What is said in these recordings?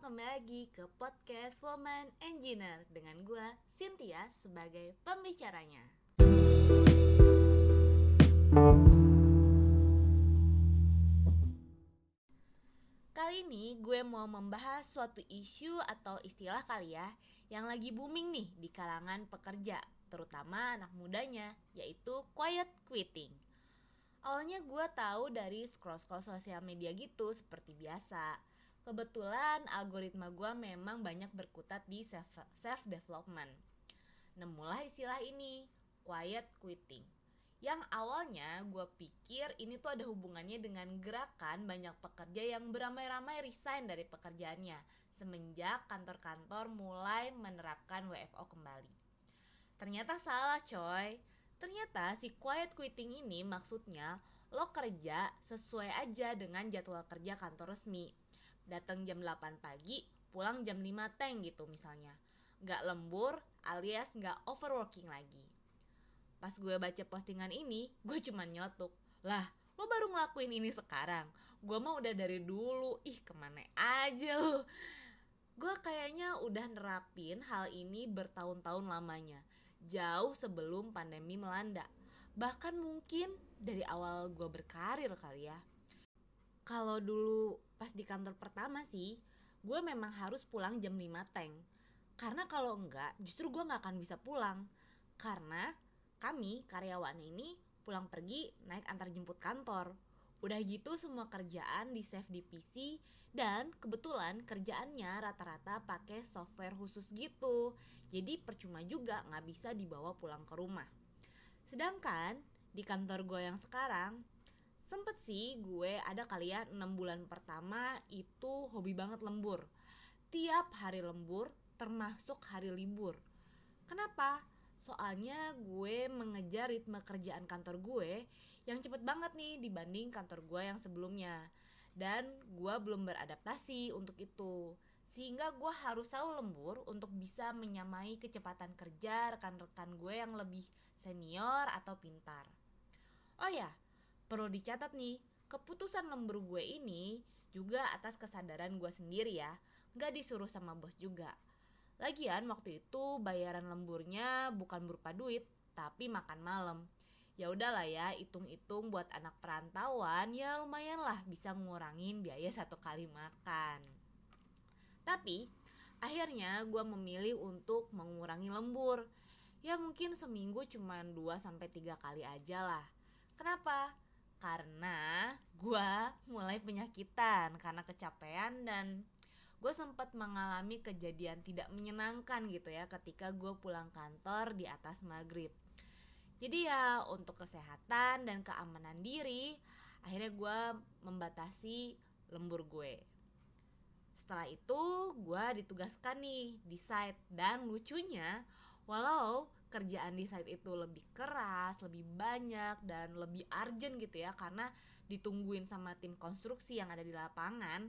kembali lagi ke podcast Woman Engineer dengan gue Cynthia sebagai pembicaranya. Kali ini gue mau membahas suatu isu atau istilah kali ya yang lagi booming nih di kalangan pekerja, terutama anak mudanya, yaitu quiet quitting. Awalnya gue tahu dari scroll-scroll sosial media gitu seperti biasa. Kebetulan algoritma gue memang banyak berkutat di self, development. Nemulah istilah ini, quiet quitting. Yang awalnya gue pikir ini tuh ada hubungannya dengan gerakan banyak pekerja yang beramai-ramai resign dari pekerjaannya semenjak kantor-kantor mulai menerapkan WFO kembali. Ternyata salah coy Ternyata si quiet quitting ini maksudnya lo kerja sesuai aja dengan jadwal kerja kantor resmi. Datang jam 8 pagi, pulang jam 5 teng gitu misalnya. Gak lembur alias gak overworking lagi. Pas gue baca postingan ini, gue cuma nyeletuk. Lah, lo baru ngelakuin ini sekarang. Gue mah udah dari dulu. Ih, ke mana aja lo. Gue kayaknya udah nerapin hal ini bertahun-tahun lamanya jauh sebelum pandemi melanda. Bahkan mungkin dari awal gue berkarir kali ya. Kalau dulu pas di kantor pertama sih, gue memang harus pulang jam 5 teng. Karena kalau enggak, justru gue gak akan bisa pulang. Karena kami, karyawan ini, pulang pergi naik antar jemput kantor. Udah gitu semua kerjaan di save di PC dan kebetulan kerjaannya rata-rata pakai software khusus gitu. Jadi percuma juga nggak bisa dibawa pulang ke rumah. Sedangkan di kantor gue yang sekarang sempet sih gue ada kalian ya 6 bulan pertama itu hobi banget lembur. Tiap hari lembur termasuk hari libur. Kenapa? Soalnya gue mengejar ritme kerjaan kantor gue yang cepet banget nih dibanding kantor gue yang sebelumnya dan gue belum beradaptasi untuk itu sehingga gue harus selalu lembur untuk bisa menyamai kecepatan kerja rekan-rekan gue yang lebih senior atau pintar. Oh ya, perlu dicatat nih, keputusan lembur gue ini juga atas kesadaran gue sendiri ya, gak disuruh sama bos juga. Lagian waktu itu bayaran lemburnya bukan berupa duit, tapi makan malam. Ya udahlah ya hitung-hitung buat anak perantauan ya lumayan lah bisa ngurangin biaya satu kali makan. Tapi akhirnya gue memilih untuk mengurangi lembur. Ya mungkin seminggu cuma 2 sampai tiga kali aja lah. Kenapa karena gue mulai penyakitan karena kecapean dan gue sempat mengalami kejadian tidak menyenangkan gitu ya ketika gue pulang kantor di atas maghrib. Jadi ya untuk kesehatan dan keamanan diri akhirnya gue membatasi lembur gue. Setelah itu gue ditugaskan nih di site dan lucunya walau kerjaan di site itu lebih keras, lebih banyak dan lebih urgent gitu ya karena ditungguin sama tim konstruksi yang ada di lapangan,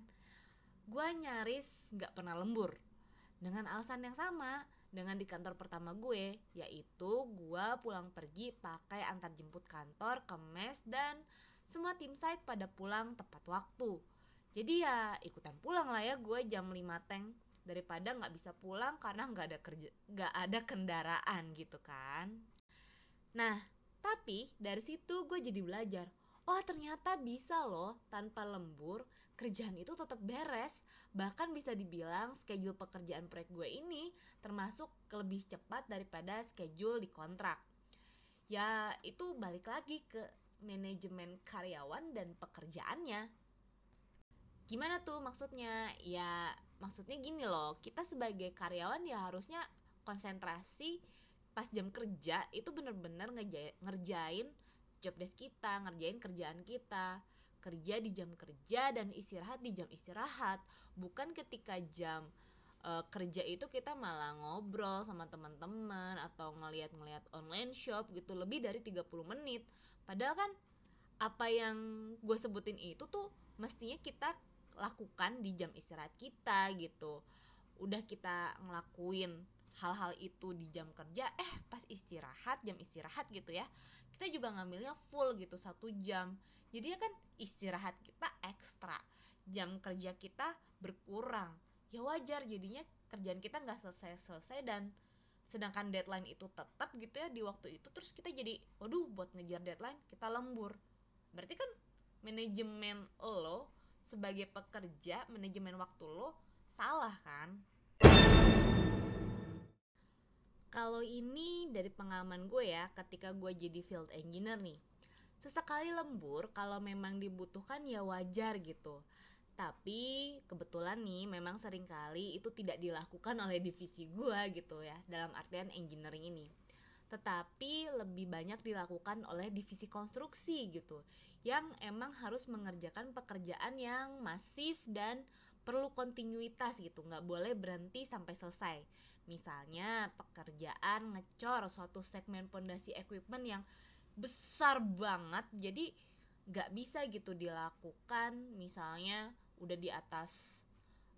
gue nyaris nggak pernah lembur. Dengan alasan yang sama dengan di kantor pertama gue yaitu gue pulang pergi pakai antar jemput kantor ke mes dan semua tim site pada pulang tepat waktu. Jadi ya ikutan pulang lah ya gue jam 5 teng daripada nggak bisa pulang karena nggak ada kerja nggak ada kendaraan gitu kan. Nah tapi dari situ gue jadi belajar oh ternyata bisa loh tanpa lembur kerjaan itu tetap beres. Bahkan bisa dibilang schedule pekerjaan proyek gue ini termasuk lebih cepat daripada schedule di kontrak. Ya itu balik lagi ke manajemen karyawan dan pekerjaannya. Gimana tuh maksudnya? Ya maksudnya gini loh kita sebagai karyawan ya harusnya konsentrasi pas jam kerja itu bener-bener ngerjain job desk kita ngerjain kerjaan kita. Kerja di jam kerja dan istirahat di jam istirahat. Bukan ketika jam e, kerja itu kita malah ngobrol sama teman-teman atau ngeliat-ngeliat online shop gitu lebih dari 30 menit. Padahal kan apa yang gue sebutin itu tuh mestinya kita lakukan di jam istirahat kita gitu. Udah kita ngelakuin hal-hal itu di jam kerja eh pas istirahat jam istirahat gitu ya kita juga ngambilnya full gitu satu jam. Jadi ya kan istirahat kita ekstra jam kerja kita berkurang. Ya wajar jadinya kerjaan kita nggak selesai-selesai dan sedangkan deadline itu tetap gitu ya di waktu itu terus kita jadi waduh buat ngejar deadline kita lembur. Berarti kan manajemen lo sebagai pekerja manajemen waktu lo salah kan? Kalau ini dari pengalaman gue ya ketika gue jadi field engineer nih. Sesekali lembur kalau memang dibutuhkan ya wajar gitu. Tapi kebetulan nih memang sering kali itu tidak dilakukan oleh divisi gue gitu ya dalam artian engineering ini tetapi lebih banyak dilakukan oleh divisi konstruksi gitu yang emang harus mengerjakan pekerjaan yang masif dan perlu kontinuitas gitu nggak boleh berhenti sampai selesai. Misalnya pekerjaan ngecor suatu segmen pondasi equipment yang besar banget jadi nggak bisa gitu dilakukan misalnya udah di atas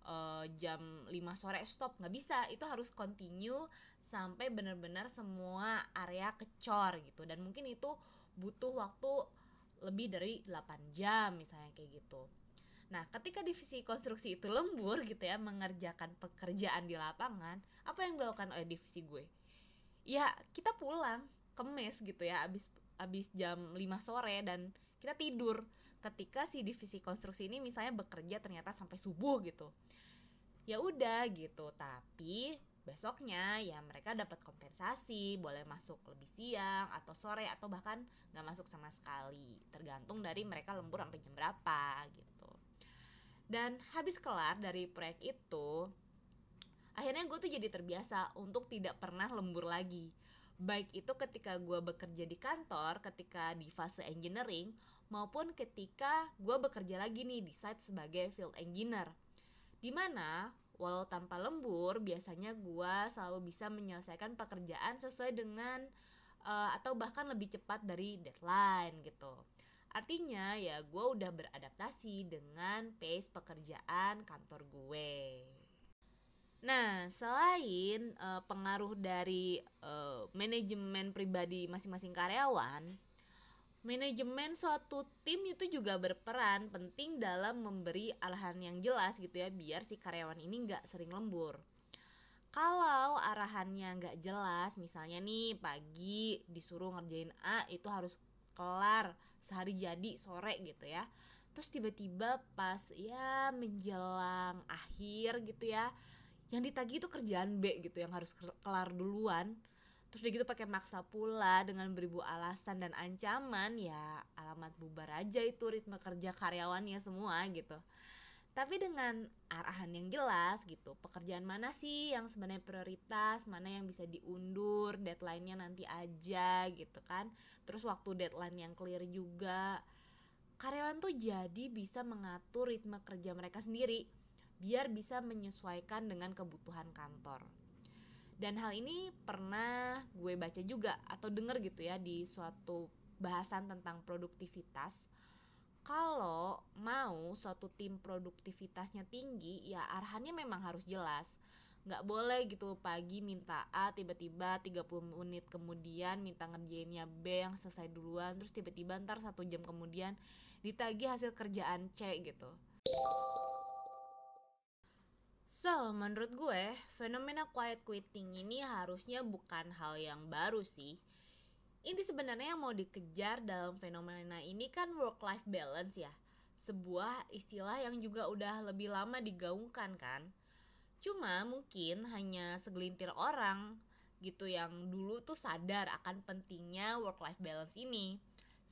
uh, jam 5 sore stop nggak bisa. Itu harus continue sampai benar-benar semua area kecor gitu. Dan mungkin itu butuh waktu lebih dari 8 jam misalnya kayak gitu. Nah, ketika divisi konstruksi itu lembur gitu ya mengerjakan pekerjaan di lapangan, apa yang dilakukan oleh divisi gue? Ya, kita pulang ke mes gitu ya abis abis jam 5 sore dan kita tidur ketika si divisi konstruksi ini misalnya bekerja ternyata sampai subuh gitu. Ya udah gitu, tapi besoknya ya mereka dapat kompensasi boleh masuk lebih siang atau sore atau bahkan nggak masuk sama sekali. Tergantung dari mereka lembur sampai jam berapa gitu. Dan habis kelar dari proyek itu akhirnya gue tuh jadi terbiasa untuk tidak pernah lembur lagi baik itu ketika gue bekerja di kantor ketika di fase engineering maupun ketika gue bekerja lagi nih di site sebagai field engineer di mana walau tanpa lembur biasanya gue selalu bisa menyelesaikan pekerjaan sesuai dengan uh, atau bahkan lebih cepat dari deadline gitu Artinya ya gue udah beradaptasi dengan pace pekerjaan kantor gue. Nah, selain uh, pengaruh dari uh, manajemen pribadi masing-masing karyawan, manajemen suatu tim itu juga berperan penting dalam memberi arahan yang jelas gitu ya, biar si karyawan ini nggak sering lembur. Kalau arahannya nggak jelas, misalnya nih pagi disuruh ngerjain A itu harus kelar sehari jadi sore gitu ya terus tiba-tiba pas ya menjelang akhir gitu ya yang ditagi itu kerjaan B gitu yang harus kelar duluan. Terus dia gitu pakai maksa pula dengan beribu alasan dan ancaman ya alamat bubar aja itu ritme kerja karyawannya semua gitu. Tapi dengan arahan yang jelas gitu pekerjaan mana sih yang sebenarnya prioritas mana yang bisa diundur deadline-nya nanti aja gitu kan. Terus waktu deadline yang clear juga karyawan tuh jadi bisa mengatur ritme kerja mereka sendiri biar bisa menyesuaikan dengan kebutuhan kantor. Dan hal ini pernah gue baca juga atau denger gitu ya di suatu bahasan tentang produktivitas. Kalau mau suatu tim produktivitasnya tinggi ya arahannya memang harus jelas. Nggak boleh gitu pagi minta A tiba-tiba 30 menit kemudian minta ngerjainnya B yang selesai duluan terus tiba-tiba ntar satu jam kemudian ditagih hasil kerjaan C gitu So, menurut gue, fenomena quiet quitting ini harusnya bukan hal yang baru sih Inti sebenarnya yang mau dikejar dalam fenomena ini kan work life balance ya. Sebuah istilah yang juga udah lebih lama digaungkan kan. Cuma mungkin hanya segelintir orang gitu yang dulu tuh sadar akan pentingnya work life balance ini.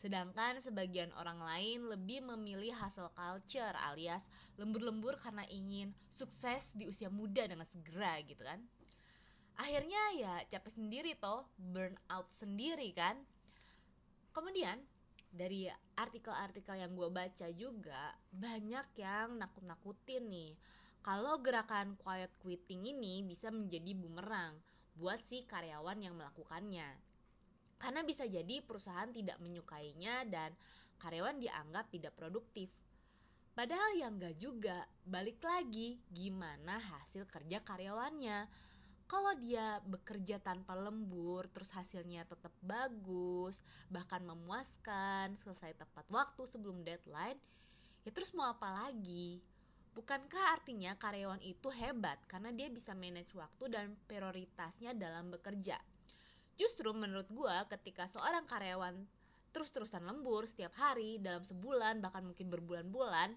Sedangkan sebagian orang lain lebih memilih hasil culture alias lembur-lembur karena ingin sukses di usia muda dengan segera gitu kan. Akhirnya ya capek sendiri toh burn out sendiri kan. Kemudian dari artikel-artikel yang gue baca juga banyak yang nakut-nakutin nih kalau gerakan quiet quitting ini bisa menjadi bumerang buat si karyawan yang melakukannya karena bisa jadi perusahaan tidak menyukainya dan karyawan dianggap tidak produktif. Padahal yang gak juga, balik lagi gimana hasil kerja karyawannya? Kalau dia bekerja tanpa lembur terus hasilnya tetap bagus bahkan memuaskan selesai tepat waktu sebelum deadline ya terus mau apa lagi? Bukankah artinya karyawan itu hebat karena dia bisa manage waktu dan prioritasnya dalam bekerja? Justru menurut gue ketika seorang karyawan terus-terusan lembur setiap hari dalam sebulan bahkan mungkin berbulan-bulan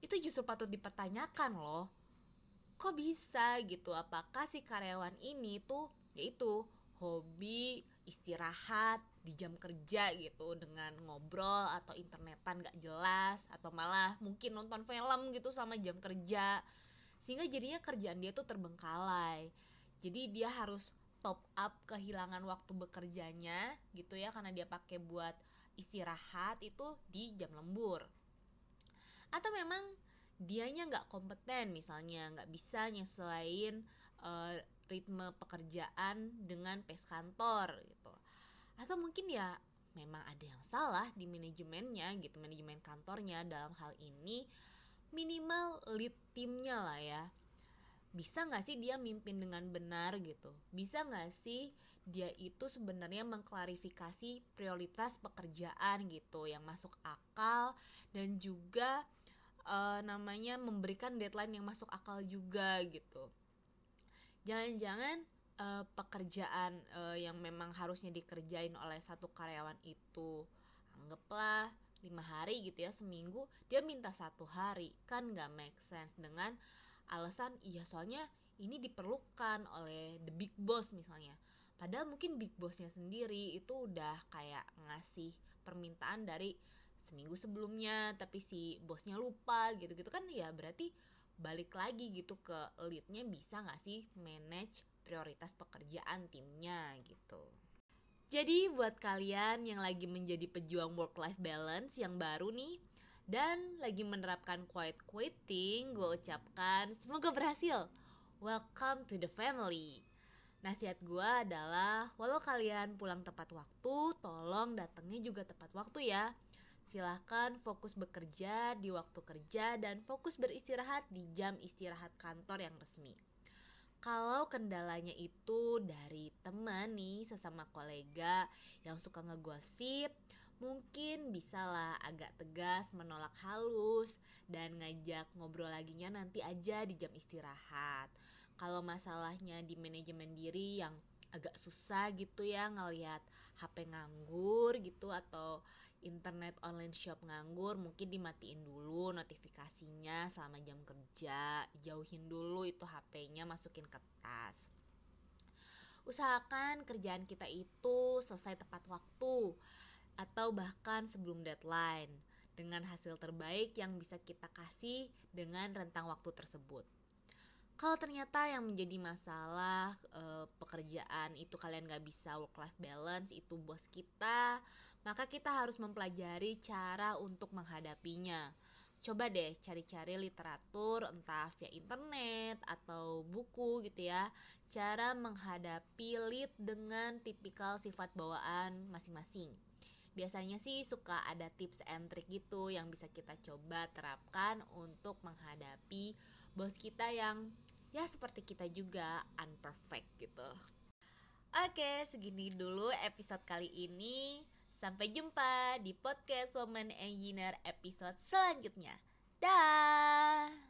itu justru patut dipertanyakan loh. Kok bisa gitu? Apakah si karyawan ini tuh yaitu hobi istirahat di jam kerja gitu dengan ngobrol atau internetan gak jelas atau malah mungkin nonton film gitu sama jam kerja sehingga jadinya kerjaan dia tuh terbengkalai. Jadi dia harus top up kehilangan waktu bekerjanya gitu ya karena dia pakai buat istirahat itu di jam lembur. Atau memang dianya nggak kompeten misalnya nggak bisa nyesuaiin uh, ritme pekerjaan dengan pace kantor gitu. Atau mungkin ya memang ada yang salah di manajemennya gitu manajemen kantornya dalam hal ini minimal lead timnya lah ya bisa nggak sih dia mimpin dengan benar gitu? Bisa nggak sih dia itu sebenarnya mengklarifikasi prioritas pekerjaan gitu yang masuk akal dan juga uh, namanya memberikan deadline yang masuk akal juga gitu. Jangan-jangan uh, pekerjaan uh, yang memang harusnya dikerjain oleh satu karyawan itu anggaplah lima hari gitu ya seminggu dia minta satu hari. Kan nggak make sense dengan alasan iya soalnya ini diperlukan oleh the big boss misalnya. Padahal mungkin big bossnya sendiri itu udah kayak ngasih permintaan dari seminggu sebelumnya tapi si bosnya lupa gitu-gitu kan ya berarti balik lagi gitu ke leadnya bisa nggak sih manage prioritas pekerjaan timnya gitu. Jadi buat kalian yang lagi menjadi pejuang work life balance yang baru nih dan lagi menerapkan quiet quitting, gue ucapkan semoga berhasil. Welcome to the family. Nasihat gue adalah, walau kalian pulang tepat waktu, tolong datangnya juga tepat waktu ya. Silahkan fokus bekerja di waktu kerja dan fokus beristirahat di jam istirahat kantor yang resmi. Kalau kendalanya itu dari teman nih, sesama kolega yang suka ngegosip, mungkin bisalah agak tegas menolak halus dan ngajak ngobrol laginya nanti aja di jam istirahat. Kalau masalahnya di manajemen diri yang agak susah gitu ya ngelihat HP nganggur gitu atau internet online shop nganggur mungkin dimatiin dulu notifikasinya selama jam kerja jauhin dulu itu HP-nya masukin ke tas usahakan kerjaan kita itu selesai tepat waktu atau bahkan sebelum deadline dengan hasil terbaik yang bisa kita kasih dengan rentang waktu tersebut. Kalau ternyata yang menjadi masalah e, pekerjaan itu kalian gak bisa work life balance itu bos kita, maka kita harus mempelajari cara untuk menghadapinya. Coba deh cari-cari literatur entah via internet atau buku gitu ya, cara menghadapi lead dengan tipikal sifat bawaan masing-masing biasanya sih suka ada tips and trick gitu yang bisa kita coba terapkan untuk menghadapi bos kita yang ya seperti kita juga unperfect gitu. Oke, segini dulu episode kali ini. Sampai jumpa di podcast Woman Engineer episode selanjutnya. Dah.